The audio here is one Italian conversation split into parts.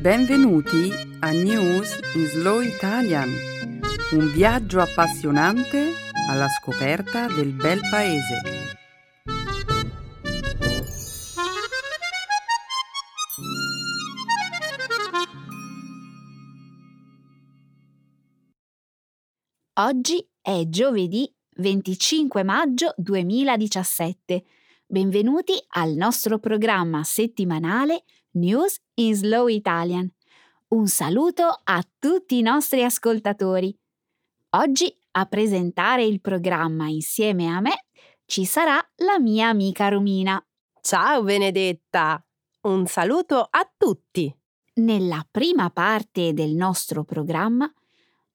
Benvenuti a News in Slow Italian, un viaggio appassionante alla scoperta del bel paese. Oggi è giovedì 25 maggio 2017. Benvenuti al nostro programma settimanale News in Slow Italian. Un saluto a tutti i nostri ascoltatori. Oggi a presentare il programma insieme a me ci sarà la mia amica Romina. Ciao Benedetta! Un saluto a tutti! Nella prima parte del nostro programma,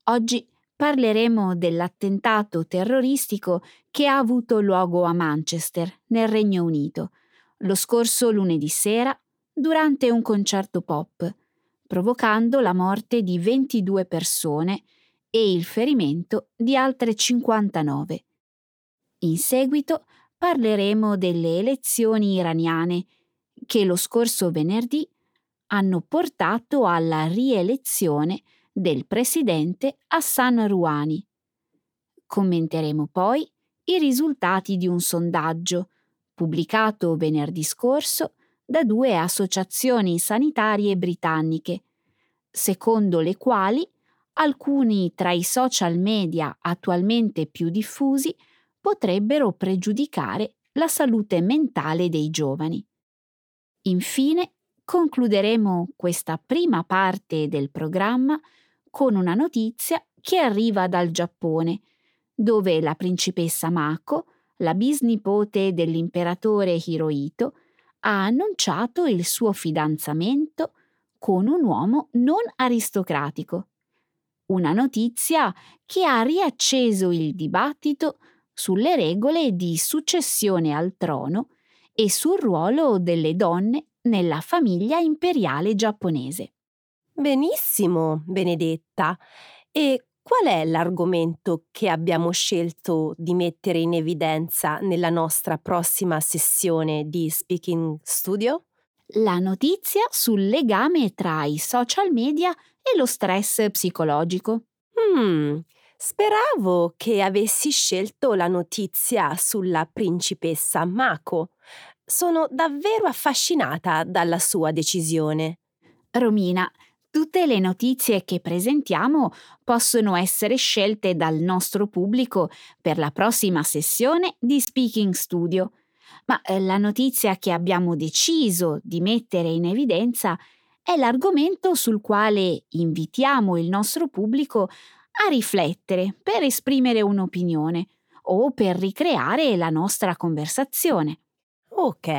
oggi parleremo dell'attentato terroristico che ha avuto luogo a Manchester, nel Regno Unito, lo scorso lunedì sera durante un concerto pop, provocando la morte di 22 persone e il ferimento di altre 59. In seguito parleremo delle elezioni iraniane che lo scorso venerdì hanno portato alla rielezione del presidente Hassan Rouhani. Commenteremo poi i risultati di un sondaggio pubblicato venerdì scorso da due associazioni sanitarie britanniche, secondo le quali alcuni tra i social media attualmente più diffusi potrebbero pregiudicare la salute mentale dei giovani. Infine, concluderemo questa prima parte del programma con una notizia che arriva dal Giappone, dove la principessa Mako, la bisnipote dell'imperatore Hirohito, ha annunciato il suo fidanzamento con un uomo non aristocratico. Una notizia che ha riacceso il dibattito sulle regole di successione al trono e sul ruolo delle donne nella famiglia imperiale giapponese. Benissimo, Benedetta. E qual è l'argomento che abbiamo scelto di mettere in evidenza nella nostra prossima sessione di Speaking Studio? La notizia sul legame tra i social media e lo stress psicologico. Hmm, speravo che avessi scelto la notizia sulla principessa Mako. Sono davvero affascinata dalla sua decisione. Romina, Tutte le notizie che presentiamo possono essere scelte dal nostro pubblico per la prossima sessione di Speaking Studio, ma eh, la notizia che abbiamo deciso di mettere in evidenza è l'argomento sul quale invitiamo il nostro pubblico a riflettere per esprimere un'opinione o per ricreare la nostra conversazione. Ok,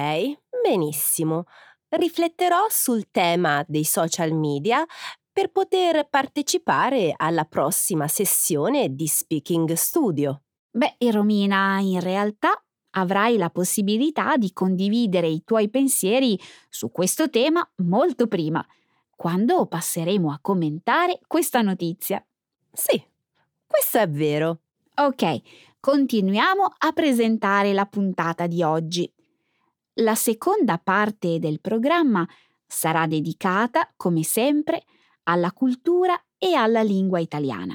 benissimo rifletterò sul tema dei social media per poter partecipare alla prossima sessione di Speaking Studio. Beh, Romina, in realtà avrai la possibilità di condividere i tuoi pensieri su questo tema molto prima, quando passeremo a commentare questa notizia. Sì, questo è vero. Ok, continuiamo a presentare la puntata di oggi. La seconda parte del programma sarà dedicata, come sempre, alla cultura e alla lingua italiana.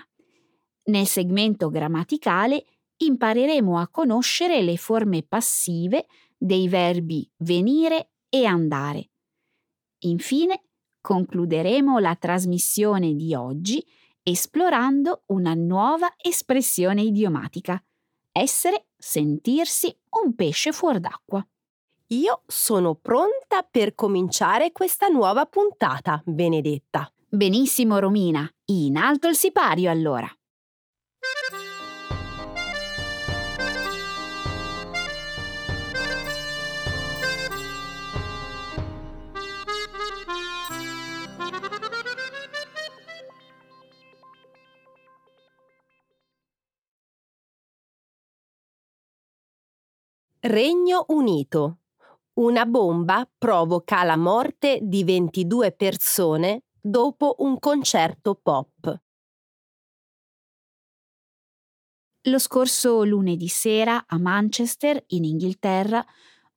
Nel segmento grammaticale impareremo a conoscere le forme passive dei verbi venire e andare. Infine, concluderemo la trasmissione di oggi esplorando una nuova espressione idiomatica. Essere, sentirsi un pesce fuor d'acqua. Io sono pronta per cominciare questa nuova puntata, Benedetta. Benissimo, Romina. In alto il sipario allora. Regno Unito una bomba provoca la morte di 22 persone dopo un concerto pop. Lo scorso lunedì sera a Manchester, in Inghilterra,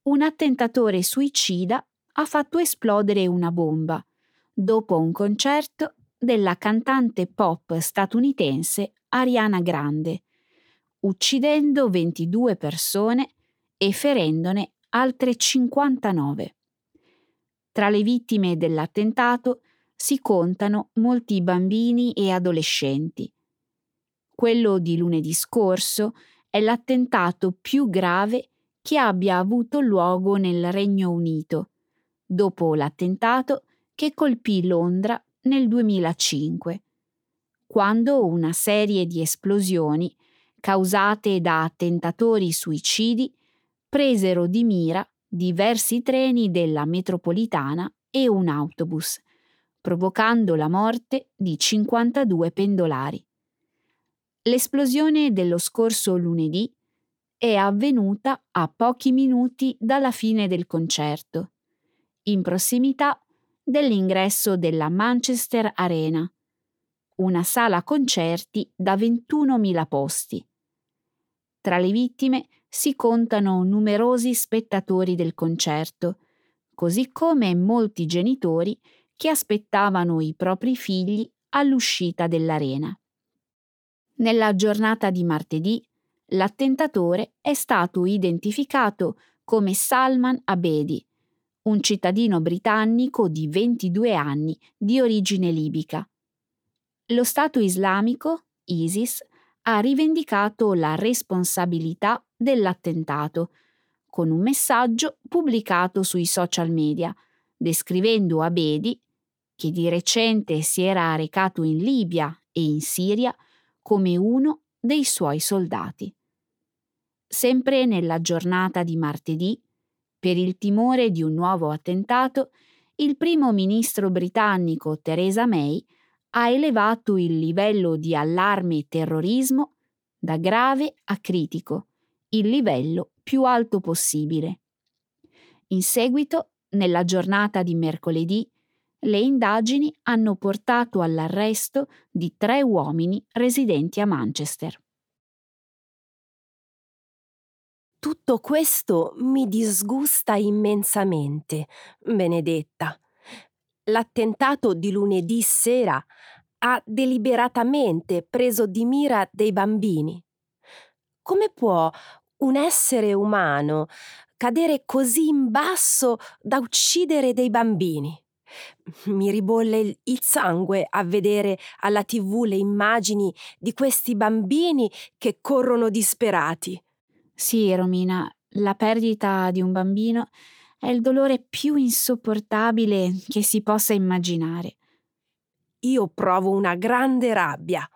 un attentatore suicida ha fatto esplodere una bomba, dopo un concerto della cantante pop statunitense Ariana Grande, uccidendo 22 persone e ferendone altre 59. Tra le vittime dell'attentato si contano molti bambini e adolescenti. Quello di lunedì scorso è l'attentato più grave che abbia avuto luogo nel Regno Unito, dopo l'attentato che colpì Londra nel 2005, quando una serie di esplosioni causate da attentatori suicidi presero di mira diversi treni della metropolitana e un autobus, provocando la morte di 52 pendolari. L'esplosione dello scorso lunedì è avvenuta a pochi minuti dalla fine del concerto, in prossimità dell'ingresso della Manchester Arena, una sala concerti da 21.000 posti. Tra le vittime si contano numerosi spettatori del concerto, così come molti genitori che aspettavano i propri figli all'uscita dell'arena. Nella giornata di martedì, l'attentatore è stato identificato come Salman Abedi, un cittadino britannico di 22 anni di origine libica. Lo Stato islamico, ISIS, ha rivendicato la responsabilità dell'attentato con un messaggio pubblicato sui social media, descrivendo Abedi, che di recente si era recato in Libia e in Siria, come uno dei suoi soldati. Sempre nella giornata di martedì, per il timore di un nuovo attentato, il primo ministro britannico Theresa May ha elevato il livello di allarme terrorismo da grave a critico, il livello più alto possibile. In seguito, nella giornata di mercoledì, le indagini hanno portato all'arresto di tre uomini residenti a Manchester. Tutto questo mi disgusta immensamente, Benedetta. L'attentato di lunedì sera ha deliberatamente preso di mira dei bambini. Come può un essere umano cadere così in basso da uccidere dei bambini? Mi ribolle il sangue a vedere alla tv le immagini di questi bambini che corrono disperati. Sì, Romina, la perdita di un bambino è il dolore più insopportabile che si possa immaginare. Io provo una grande rabbia.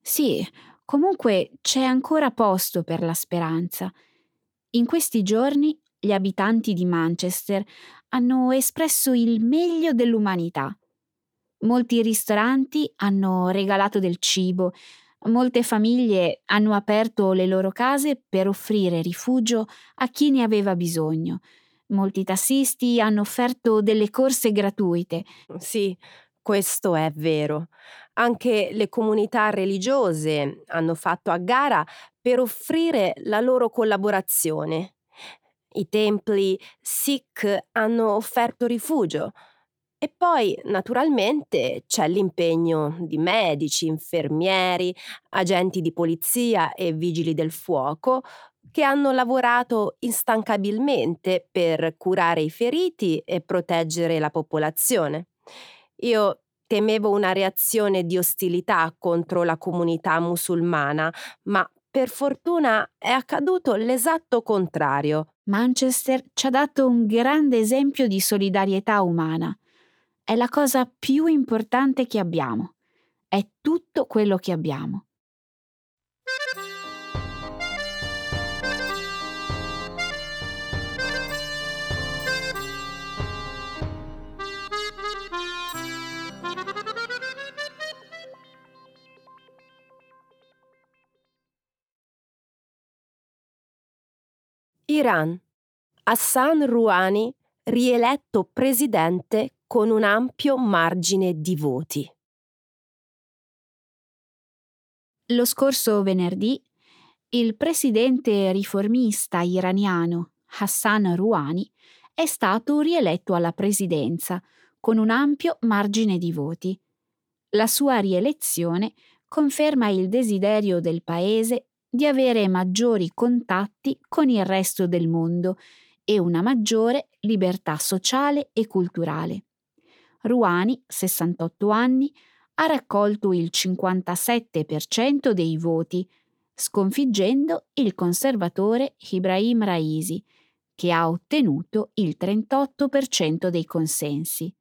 Sì, comunque c'è ancora posto per la speranza. In questi giorni gli abitanti di Manchester hanno espresso il meglio dell'umanità. Molti ristoranti hanno regalato del cibo, Molte famiglie hanno aperto le loro case per offrire rifugio a chi ne aveva bisogno. Molti tassisti hanno offerto delle corse gratuite. Sì, questo è vero. Anche le comunità religiose hanno fatto a gara per offrire la loro collaborazione. I templi Sikh hanno offerto rifugio, e poi, naturalmente, c'è l'impegno di medici, infermieri, agenti di polizia e vigili del fuoco che hanno lavorato instancabilmente per curare i feriti e proteggere la popolazione. Io temevo una reazione di ostilità contro la comunità musulmana, ma per fortuna è accaduto l'esatto contrario. Manchester ci ha dato un grande esempio di solidarietà umana è la cosa più importante che abbiamo. È tutto quello che abbiamo. Iran. Hassan Rouhani rieletto presidente con un ampio margine di voti. Lo scorso venerdì il presidente riformista iraniano Hassan Rouhani è stato rieletto alla presidenza con un ampio margine di voti. La sua rielezione conferma il desiderio del Paese di avere maggiori contatti con il resto del mondo e una maggiore libertà sociale e culturale. Rouhani, 68 anni, ha raccolto il 57% dei voti, sconfiggendo il conservatore Ibrahim Raisi, che ha ottenuto il 38% dei consensi.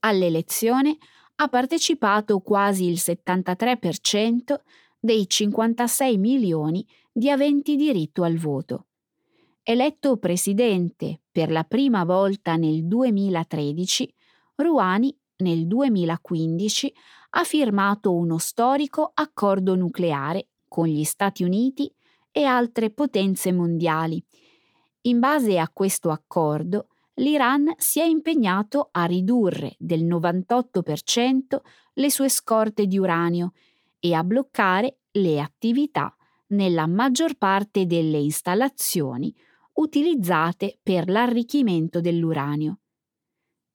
All'elezione ha partecipato quasi il 73% dei 56 milioni di aventi diritto al voto. Eletto presidente per la prima volta nel 2013, Rouhani nel 2015 ha firmato uno storico accordo nucleare con gli Stati Uniti e altre potenze mondiali. In base a questo accordo, l'Iran si è impegnato a ridurre del 98% le sue scorte di uranio e a bloccare le attività nella maggior parte delle installazioni utilizzate per l'arricchimento dell'uranio.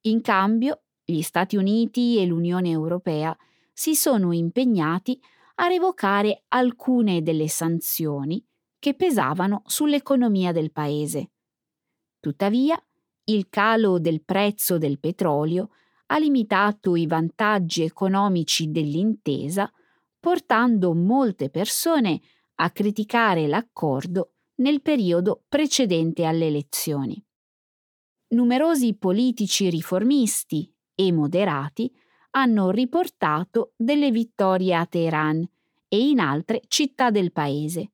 In cambio, gli Stati Uniti e l'Unione Europea si sono impegnati a revocare alcune delle sanzioni che pesavano sull'economia del paese. Tuttavia, il calo del prezzo del petrolio ha limitato i vantaggi economici dell'intesa, portando molte persone a criticare l'accordo nel periodo precedente alle elezioni. Numerosi politici riformisti e moderati hanno riportato delle vittorie a Teheran e in altre città del paese.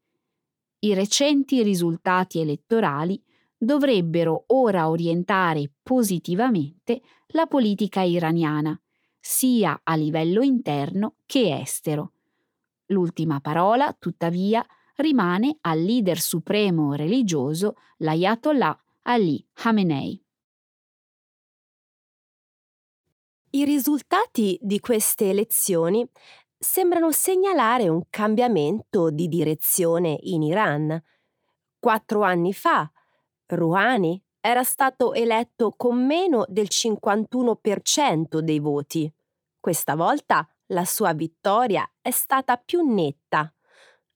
I recenti risultati elettorali dovrebbero ora orientare positivamente la politica iraniana, sia a livello interno che estero. L'ultima parola, tuttavia, rimane al leader supremo religioso, l'Ayatollah Ali Khamenei. I risultati di queste elezioni sembrano segnalare un cambiamento di direzione in Iran. Quattro anni fa, Rouhani era stato eletto con meno del 51% dei voti. Questa volta la sua vittoria è stata più netta.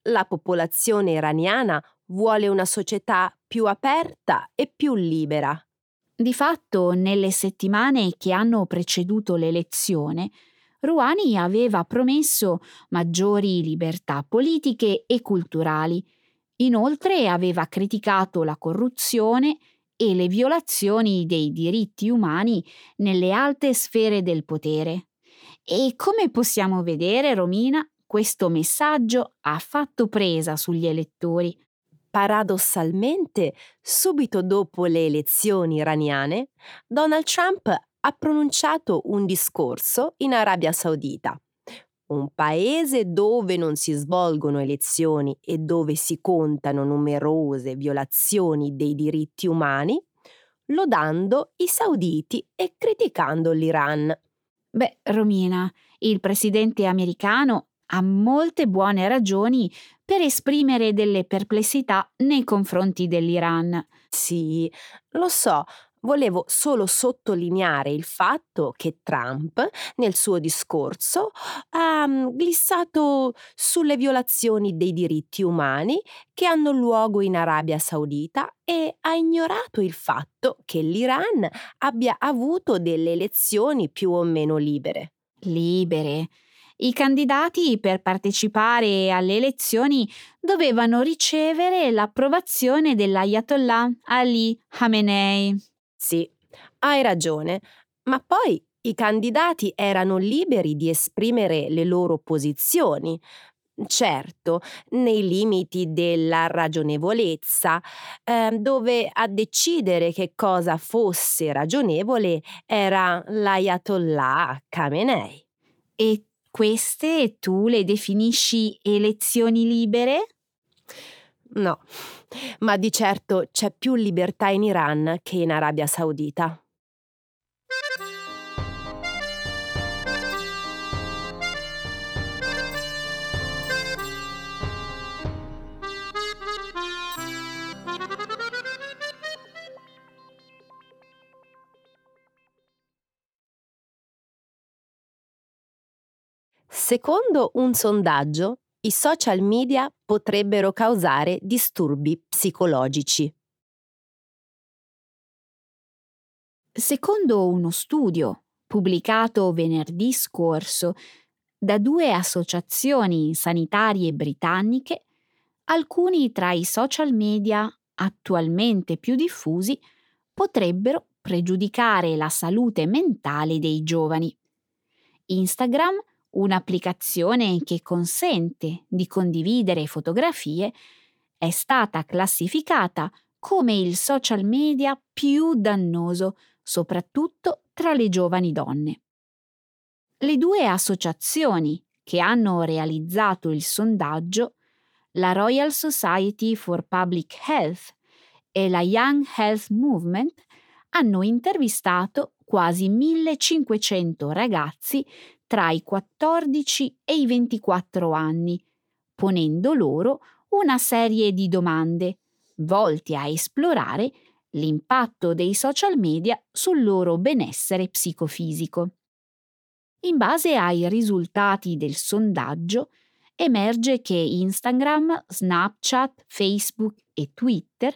La popolazione iraniana vuole una società più aperta e più libera. Di fatto, nelle settimane che hanno preceduto l'elezione, Rouhani aveva promesso maggiori libertà politiche e culturali. Inoltre aveva criticato la corruzione e le violazioni dei diritti umani nelle alte sfere del potere. E come possiamo vedere, Romina, questo messaggio ha fatto presa sugli elettori. Paradossalmente, subito dopo le elezioni iraniane, Donald Trump ha pronunciato un discorso in Arabia Saudita, un paese dove non si svolgono elezioni e dove si contano numerose violazioni dei diritti umani, lodando i sauditi e criticando l'Iran. Beh, Romina, il presidente americano ha molte buone ragioni per esprimere delle perplessità nei confronti dell'Iran. Sì, lo so, volevo solo sottolineare il fatto che Trump, nel suo discorso, ha mm, glissato sulle violazioni dei diritti umani che hanno luogo in Arabia Saudita e ha ignorato il fatto che l'Iran abbia avuto delle elezioni più o meno libere. Libere? I candidati per partecipare alle elezioni dovevano ricevere l'approvazione dell'Ayatollah Ali Khamenei. Sì, hai ragione, ma poi i candidati erano liberi di esprimere le loro posizioni, certo, nei limiti della ragionevolezza, eh, dove a decidere che cosa fosse ragionevole era l'Ayatollah Khamenei. E queste tu le definisci elezioni libere? No, ma di certo c'è più libertà in Iran che in Arabia Saudita. Secondo un sondaggio, i social media potrebbero causare disturbi psicologici. Secondo uno studio pubblicato venerdì scorso da due associazioni sanitarie britanniche, alcuni tra i social media attualmente più diffusi potrebbero pregiudicare la salute mentale dei giovani. Instagram, un'applicazione che consente di condividere fotografie, è stata classificata come il social media più dannoso, soprattutto tra le giovani donne. Le due associazioni che hanno realizzato il sondaggio, la Royal Society for Public Health e la Young Health Movement, hanno intervistato quasi 1500 ragazzi tra i 14 e i 24 anni, ponendo loro una serie di domande volti a esplorare l'impatto dei social media sul loro benessere psicofisico. In base ai risultati del sondaggio, emerge che Instagram, Snapchat, Facebook e Twitter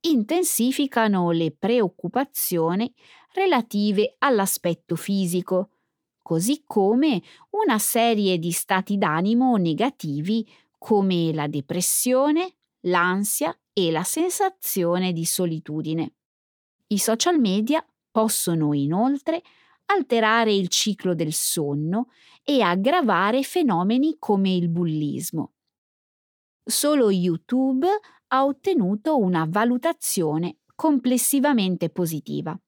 intensificano le preoccupazioni relative all'aspetto fisico, così come una serie di stati d'animo negativi come la depressione, l'ansia e la sensazione di solitudine. I social media possono inoltre alterare il ciclo del sonno e aggravare fenomeni come il bullismo. Solo YouTube ha ottenuto una valutazione complessivamente positiva.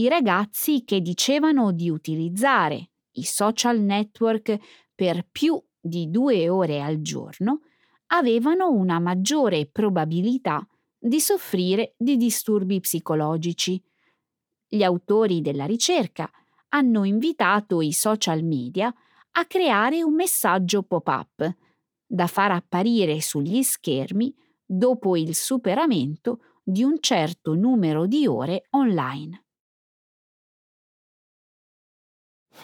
I ragazzi che dicevano di utilizzare i social network per più di due ore al giorno avevano una maggiore probabilità di soffrire di disturbi psicologici. Gli autori della ricerca hanno invitato i social media a creare un messaggio pop-up da far apparire sugli schermi dopo il superamento di un certo numero di ore online.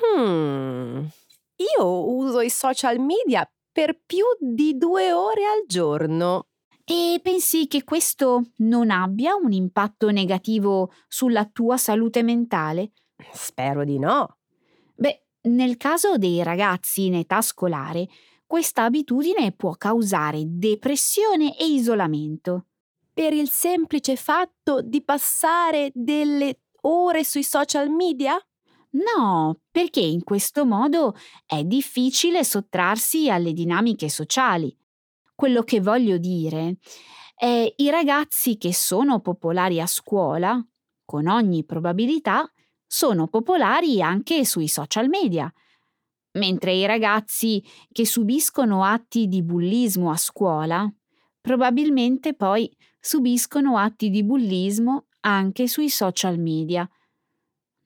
Hmm. Io uso i social media per più di due ore al giorno. E pensi che questo non abbia un impatto negativo sulla tua salute mentale? Spero di no. Beh, nel caso dei ragazzi in età scolare, questa abitudine può causare depressione e isolamento. Per il semplice fatto di passare delle ore sui social media? No, perché in questo modo è difficile sottrarsi alle dinamiche sociali. Quello che voglio dire è i ragazzi che sono popolari a scuola, con ogni probabilità, sono popolari anche sui social media mentre i ragazzi che subiscono atti di bullismo a scuola probabilmente poi subiscono atti di bullismo anche sui social media.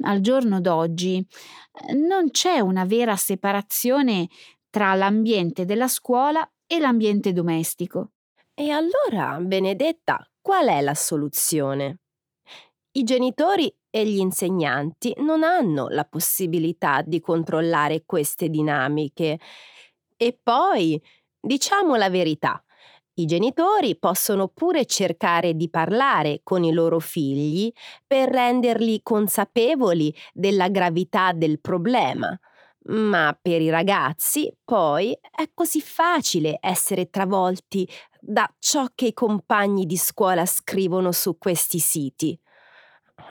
Al giorno d'oggi eh, non c'è una vera separazione tra l'ambiente della scuola e l'ambiente domestico. E allora, Benedetta, qual è la soluzione? I genitori e gli insegnanti non hanno la possibilità di controllare queste dinamiche. E poi, diciamo la verità, i genitori possono pure cercare di parlare con i loro figli per renderli consapevoli della gravità del problema. Ma per i ragazzi, poi, è così facile essere travolti da ciò che i compagni di scuola scrivono su questi siti.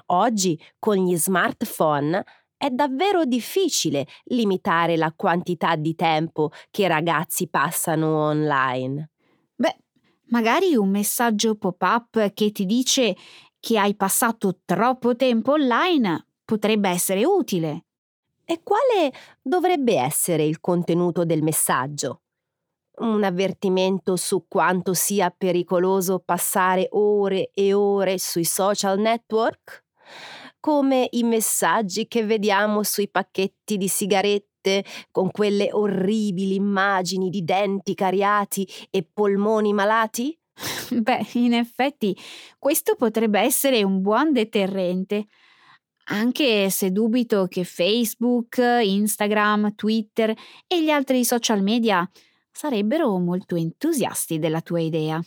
Oggi, con gli smartphone, è davvero difficile limitare la quantità di tempo che i ragazzi passano online. Magari un messaggio pop-up che ti dice che hai passato troppo tempo online potrebbe essere utile. E quale dovrebbe essere il contenuto del messaggio? Un avvertimento su quanto sia pericoloso passare ore e ore sui social network? come i messaggi che vediamo sui pacchetti di sigarette con quelle orribili immagini di denti cariati e polmoni malati? Beh, in effetti questo potrebbe essere un buon deterrente, anche se dubito che Facebook, Instagram, Twitter e gli altri social media sarebbero molto entusiasti della tua idea.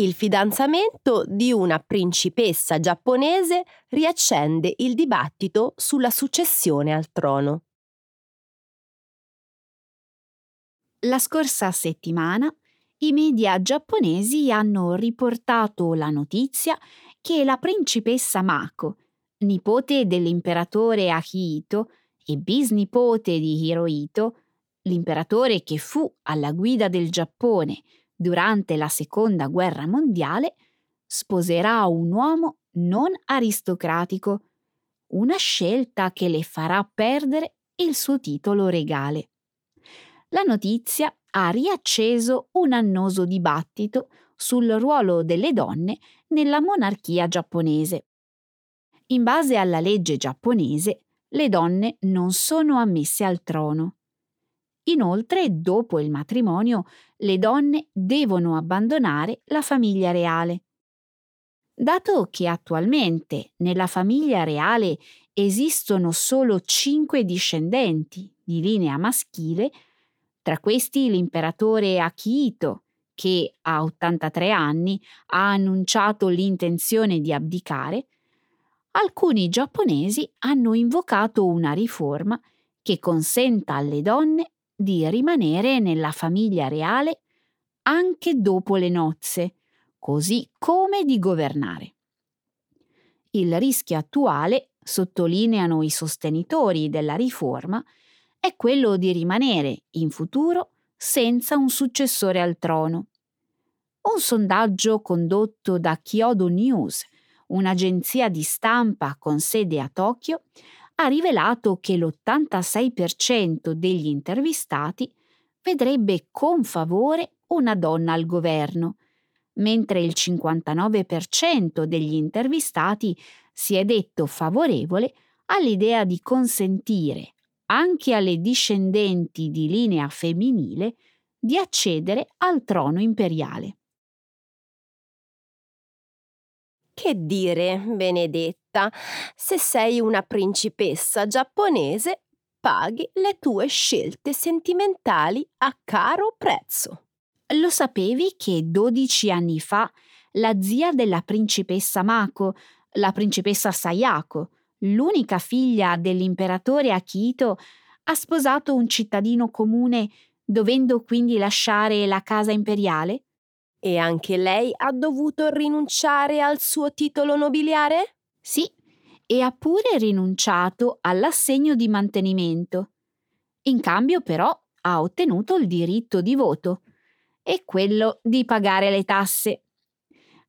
Il fidanzamento di una principessa giapponese riaccende il dibattito sulla successione al trono. La scorsa settimana i media giapponesi hanno riportato la notizia che la principessa Mako, nipote dell'imperatore Akihito e bisnipote di Hirohito, l'imperatore che fu alla guida del Giappone durante la seconda guerra mondiale, sposerà un uomo non aristocratico, una scelta che le farà perdere il suo titolo regale. La notizia ha riacceso un annoso dibattito sul ruolo delle donne nella monarchia giapponese. In base alla legge giapponese, le donne non sono ammesse al trono. Inoltre, dopo il matrimonio, le donne devono abbandonare la famiglia reale. Dato che attualmente nella famiglia reale esistono solo cinque discendenti di linea maschile, tra questi l'imperatore Akihito, che a 83 anni ha annunciato l'intenzione di abdicare, alcuni giapponesi hanno invocato una riforma che consenta alle donne di rimanere nella famiglia reale anche dopo le nozze, così come di governare. Il rischio attuale, sottolineano i sostenitori della riforma, è quello di rimanere in futuro senza un successore al trono. Un sondaggio condotto da Kyodo News, un'agenzia di stampa con sede a Tokyo, ha rivelato che l'86% degli intervistati vedrebbe con favore una donna al governo, mentre il 59% degli intervistati si è detto favorevole all'idea di consentire anche alle discendenti di linea femminile di accedere al trono imperiale. Che dire, Benedetta, se sei una principessa giapponese, paghi le tue scelte sentimentali a caro prezzo. Lo sapevi che 12 anni fa la zia della principessa Mako, la principessa Sayako, l'unica figlia dell'imperatore Akito, ha sposato un cittadino comune, dovendo quindi lasciare la casa imperiale? E anche lei ha dovuto rinunciare al suo titolo nobiliare? Sì, e ha pure rinunciato all'assegno di mantenimento. In cambio, però, ha ottenuto il diritto di voto e quello di pagare le tasse.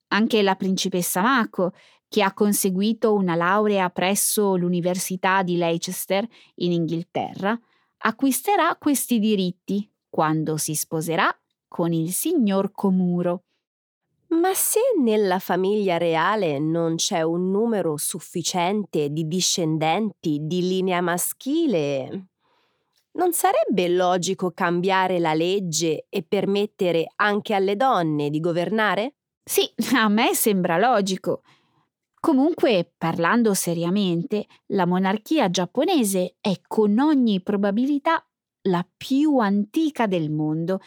Anche la principessa Mako, che ha conseguito una laurea presso l'Università di Leicester in Inghilterra, acquisterà questi diritti quando si sposerà con il signor Komuro. Ma se nella famiglia reale non c'è un numero sufficiente di discendenti di linea maschile, non sarebbe logico cambiare la legge e permettere anche alle donne di governare? Sì, a me sembra logico. Comunque, parlando seriamente, la monarchia giapponese è con ogni probabilità la più antica del mondo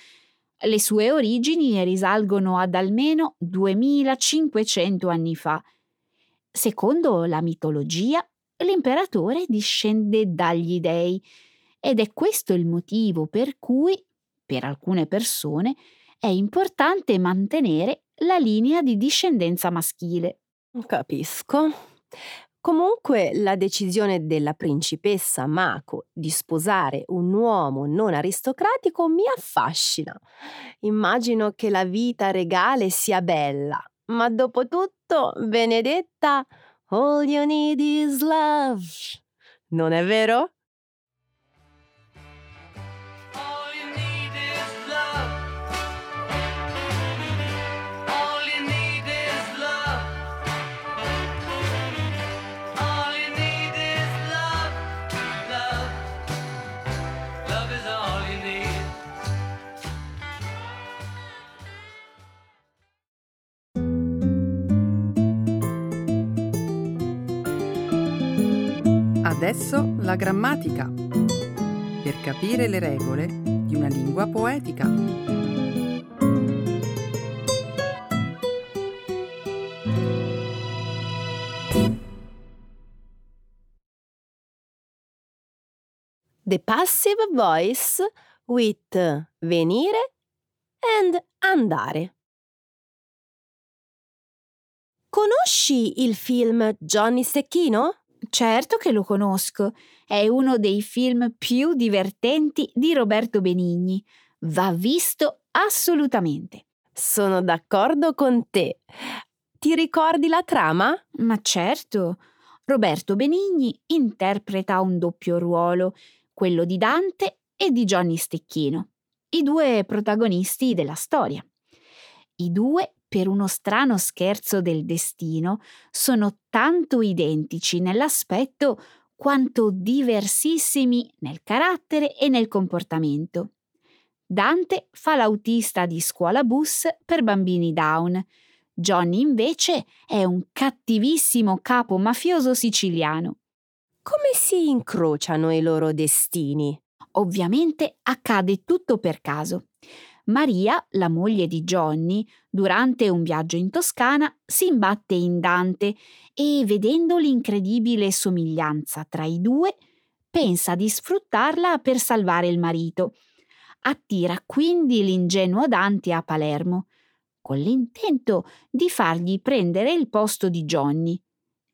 le sue origini risalgono ad almeno 2500 anni fa. Secondo la mitologia, l'imperatore discende dagli dei ed è questo il motivo per cui, per alcune persone, è importante mantenere la linea di discendenza maschile. Capisco. Comunque la decisione della principessa Mako di sposare un uomo non aristocratico mi affascina. Immagino che la vita regale sia bella, ma dopo tutto, Benedetta, all you need is love. Non è vero? Adesso la grammatica, per capire le regole di una lingua poetica. The passive voice with venire and andare. Conosci il film Johnny Stecchino? Certo che lo conosco. È uno dei film più divertenti di Roberto Benigni. Va visto assolutamente. Sono d'accordo con te. Ti ricordi la trama? Ma certo. Roberto Benigni interpreta un doppio ruolo, quello di Dante e di Johnny Stecchino, i due protagonisti della storia. I due per uno strano scherzo del destino, sono tanto identici nell'aspetto quanto diversissimi nel carattere e nel comportamento. Dante fa l'autista di scuola bus per bambini down. Johnny invece è un cattivissimo capo mafioso siciliano. Come si incrociano i loro destini? Ovviamente accade tutto per caso. Maria, la moglie di Johnny, durante un viaggio in Toscana, si imbatte in Dante e, vedendo l'incredibile somiglianza tra i due, pensa di sfruttarla per salvare il marito. Attira quindi l'ingenuo Dante a Palermo, con l'intento di fargli prendere il posto di Johnny,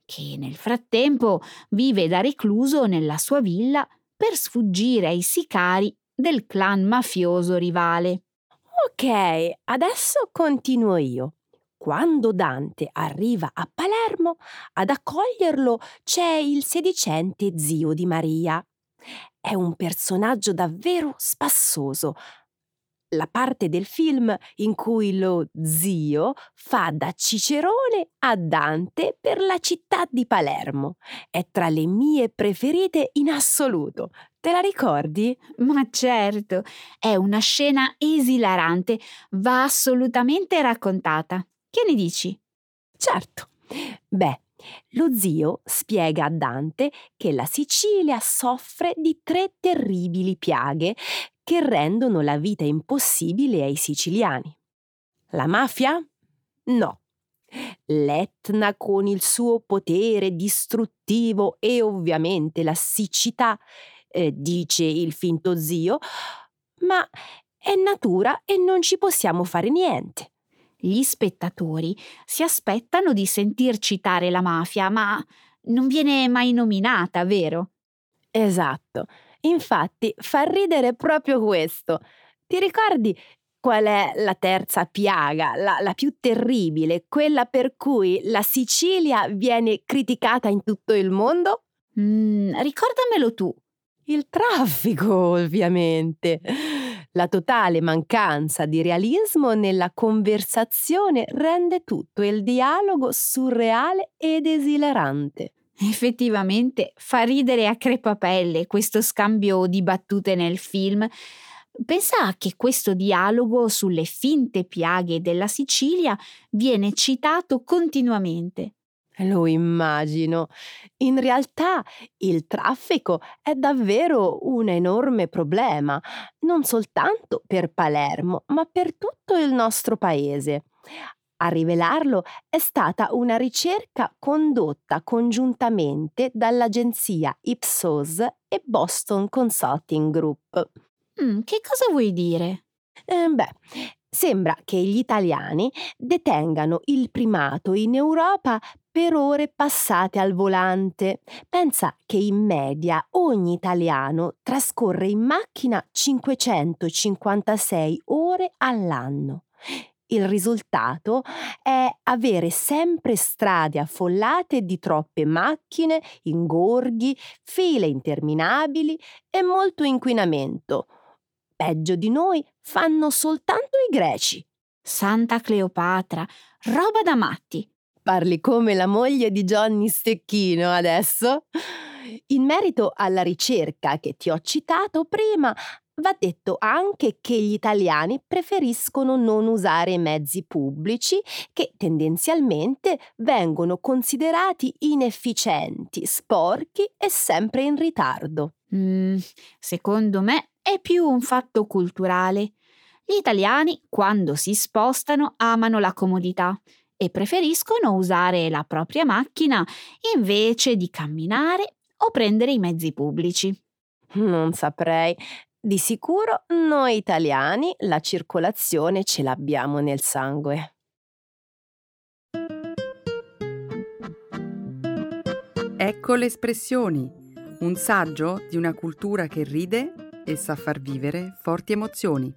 che nel frattempo vive da recluso nella sua villa per sfuggire ai sicari del clan mafioso rivale. Ok, adesso continuo io. Quando Dante arriva a Palermo, ad accoglierlo c'è il sedicente zio di Maria. È un personaggio davvero spassoso, la parte del film in cui lo zio fa da cicerone a Dante per la città di Palermo. È tra le mie preferite in assoluto. Te la ricordi? Ma certo, è una scena esilarante, va assolutamente raccontata. Che ne dici? Certo. Beh, lo zio spiega a Dante che la Sicilia soffre di tre terribili piaghe che rendono la vita impossibile ai siciliani. La mafia? No. L'Etna con il suo potere distruttivo e ovviamente la siccità, eh, dice il finto zio, ma è natura e non ci possiamo fare niente. Gli spettatori si aspettano di sentir citare la mafia, ma non viene mai nominata, vero? Esatto. Infatti fa ridere proprio questo. Ti ricordi qual è la terza piaga, la, la, più terribile, quella per cui la Sicilia viene criticata in tutto il mondo? Mm, ricordamelo tu. Il traffico, ovviamente. La totale mancanza di realismo nella conversazione rende tutto il dialogo surreale ed esilarante. Effettivamente fa ridere a crepapelle questo scambio di battute nel film. Pensa che questo dialogo sulle finte piaghe della Sicilia viene citato continuamente. Lo immagino. In realtà il traffico è davvero un enorme problema, non soltanto per Palermo, ma per tutto il nostro paese. A rivelarlo è stata una ricerca condotta congiuntamente dall'agenzia Ipsos e Boston Consulting Group. Mm, che cosa vuoi dire? Eh, beh, sembra che gli italiani detengano il primato in Europa per ore passate al volante. Pensa che in media ogni italiano trascorre in macchina 556 ore all'anno. Il risultato è avere sempre strade affollate di troppe macchine, ingorghi, file interminabili e molto inquinamento. Peggio di noi fanno soltanto i greci. Santa Cleopatra, roba da matti. Parli come la moglie di Johnny Stecchino adesso? In merito alla ricerca che ti ho citato prima, va detto anche che gli italiani preferiscono non usare mezzi pubblici che tendenzialmente vengono considerati inefficienti, sporchi e sempre in ritardo. Mm, secondo me è più un fatto culturale. Gli italiani, quando si spostano, amano la comodità e preferiscono usare la propria macchina invece di camminare o prendere i mezzi pubblici. Non saprei. Di sicuro noi italiani la circolazione ce l'abbiamo nel sangue. Ecco le espressioni, un saggio di una cultura che ride e sa far vivere forti emozioni.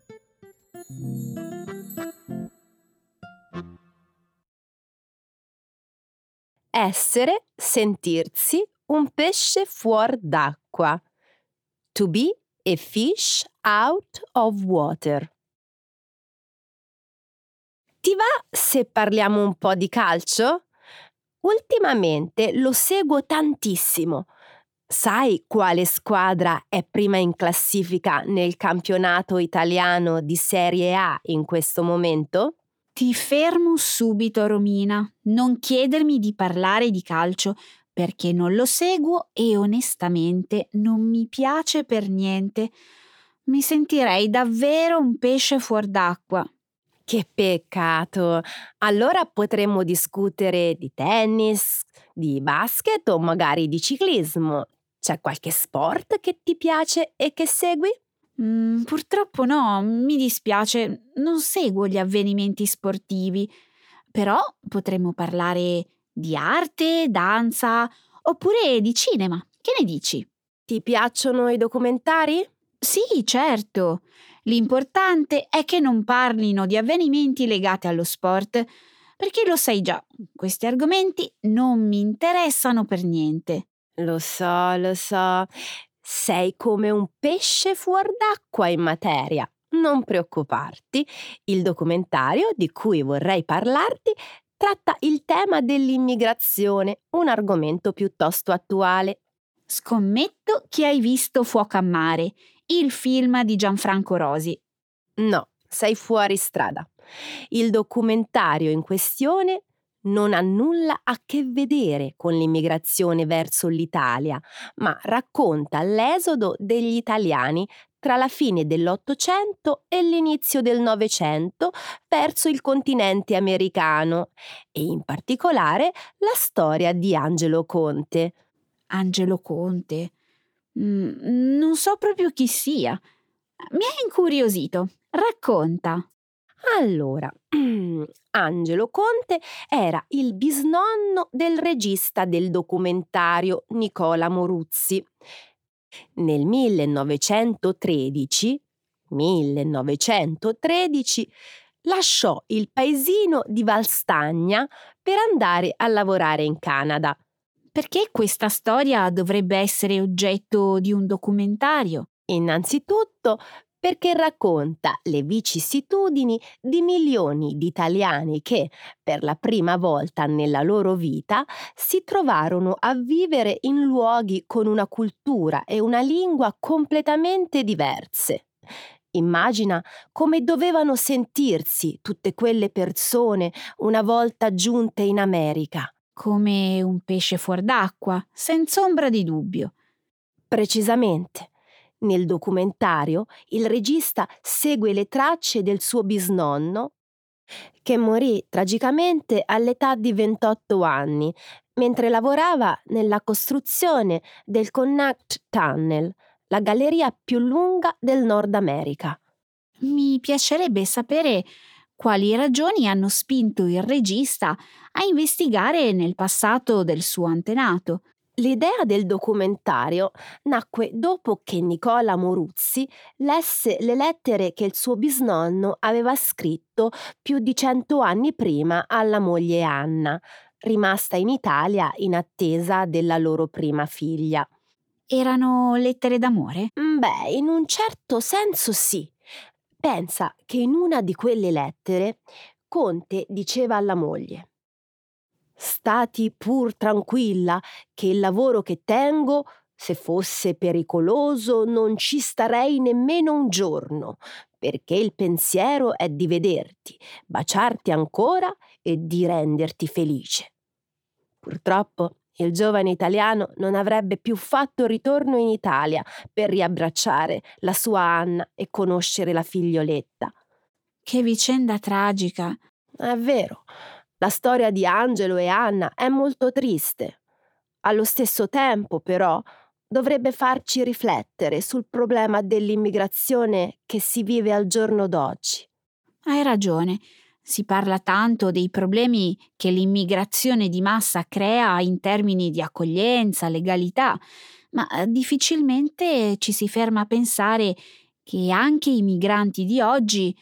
Essere, sentirsi un pesce fuor d'acqua. To be a fish out of water. Ti va se parliamo un po' di calcio? Ultimamente lo seguo tantissimo. Sai quale squadra è prima in classifica nel campionato italiano di Serie A in questo momento? Ti fermo subito, Romina. Non chiedermi di parlare di calcio perché non lo seguo e onestamente non mi piace per niente. Mi sentirei davvero un pesce fuor d'acqua. Che peccato! Allora potremmo discutere di tennis, di basket o magari di ciclismo. C'è qualche sport che ti piace e che segui? Mm, purtroppo no, mi dispiace, non seguo gli avvenimenti sportivi. Però potremmo parlare di arte, danza oppure di cinema. Che ne dici? Ti piacciono i documentari? Sì, certo. L'importante è che non parlino di avvenimenti legati allo sport, perché lo sai già, questi argomenti non mi interessano per niente. Lo so, lo so. Sei come un pesce fuor d'acqua in materia. Non preoccuparti. Il documentario di cui vorrei parlarti tratta il tema dell'immigrazione, un argomento piuttosto attuale. Scommetto che hai visto Fuoco a mare, il film di Gianfranco Rosi. No, sei fuori strada. Il documentario in questione non ha nulla a che vedere con l'immigrazione verso l'Italia, ma racconta l'esodo degli italiani tra la fine dell'Ottocento e l'inizio del Novecento verso il continente americano e in particolare la storia di Angelo Conte. Angelo Conte? Mm, non so proprio chi sia. Mi ha incuriosito. Racconta. Allora, Angelo Conte era il bisnonno del regista del documentario Nicola Moruzzi nel 1913, 1913 lasciò il paesino di Valstagna per andare a lavorare in Canada. Perché questa storia dovrebbe essere oggetto di un documentario? Innanzitutto perché racconta le vicissitudini di milioni di italiani che, per la prima volta nella loro vita, si trovarono a vivere in luoghi con una cultura e una lingua completamente diverse. Immagina come dovevano sentirsi tutte quelle persone una volta giunte in America. Come un pesce fuor d'acqua, senza ombra di dubbio. Precisamente. Nel documentario il regista segue le tracce del suo bisnonno che morì tragicamente all'età di 28 anni mentre lavorava nella costruzione del Connacht Tunnel, la galleria più lunga del Nord America. Mi piacerebbe sapere quali ragioni hanno spinto il regista a investigare nel passato del suo antenato L'idea del documentario nacque dopo che Nicola Moruzzi lesse le lettere che il suo bisnonno aveva scritto più di cento anni prima alla moglie Anna, rimasta in Italia in attesa della loro prima figlia. Erano lettere d'amore? Mm, beh, in un certo senso sì. Pensa che in una di quelle lettere Conte diceva alla moglie Stati pur tranquilla che il lavoro che tengo Se fosse pericoloso non ci starei nemmeno un giorno, perché il pensiero è di vederti, baciarti ancora e di renderti felice. Purtroppo il giovane italiano non avrebbe più fatto ritorno in Italia per riabbracciare la sua Anna e conoscere la figlioletta. Che vicenda tragica. È vero, la storia di Angelo e Anna è molto triste. Allo stesso tempo, però, dovrebbe farci riflettere sul problema dell'immigrazione che si vive al giorno d'oggi. Hai ragione. Si parla tanto dei problemi che l'immigrazione di massa crea in termini di accoglienza, legalità, ma eh, difficilmente ci si ferma a pensare che anche i migranti di oggi,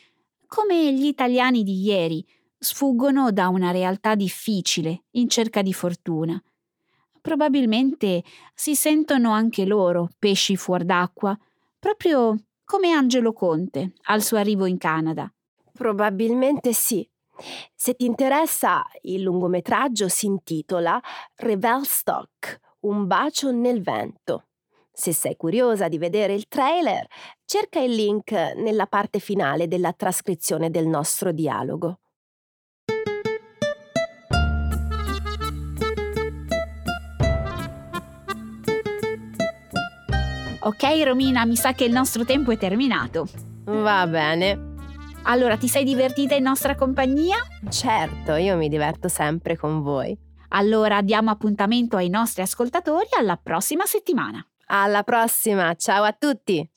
come gli italiani di ieri, sfuggono da una realtà difficile in cerca di fortuna probabilmente si sentono anche loro pesci fuor d'acqua, proprio come Angelo Conte al suo arrivo in Canada. Probabilmente sì. Se ti interessa, il lungometraggio si intitola Revel Stock, un bacio nel vento. Se sei curiosa di vedere il trailer, cerca il link nella parte finale della trascrizione del nostro dialogo. Ok Romina, mi sa che il nostro tempo è terminato. Va bene. Allora, ti sei divertita in nostra compagnia? Certo, io mi diverto sempre con voi. Allora diamo appuntamento ai nostri ascoltatori alla prossima settimana. Alla prossima, ciao a tutti!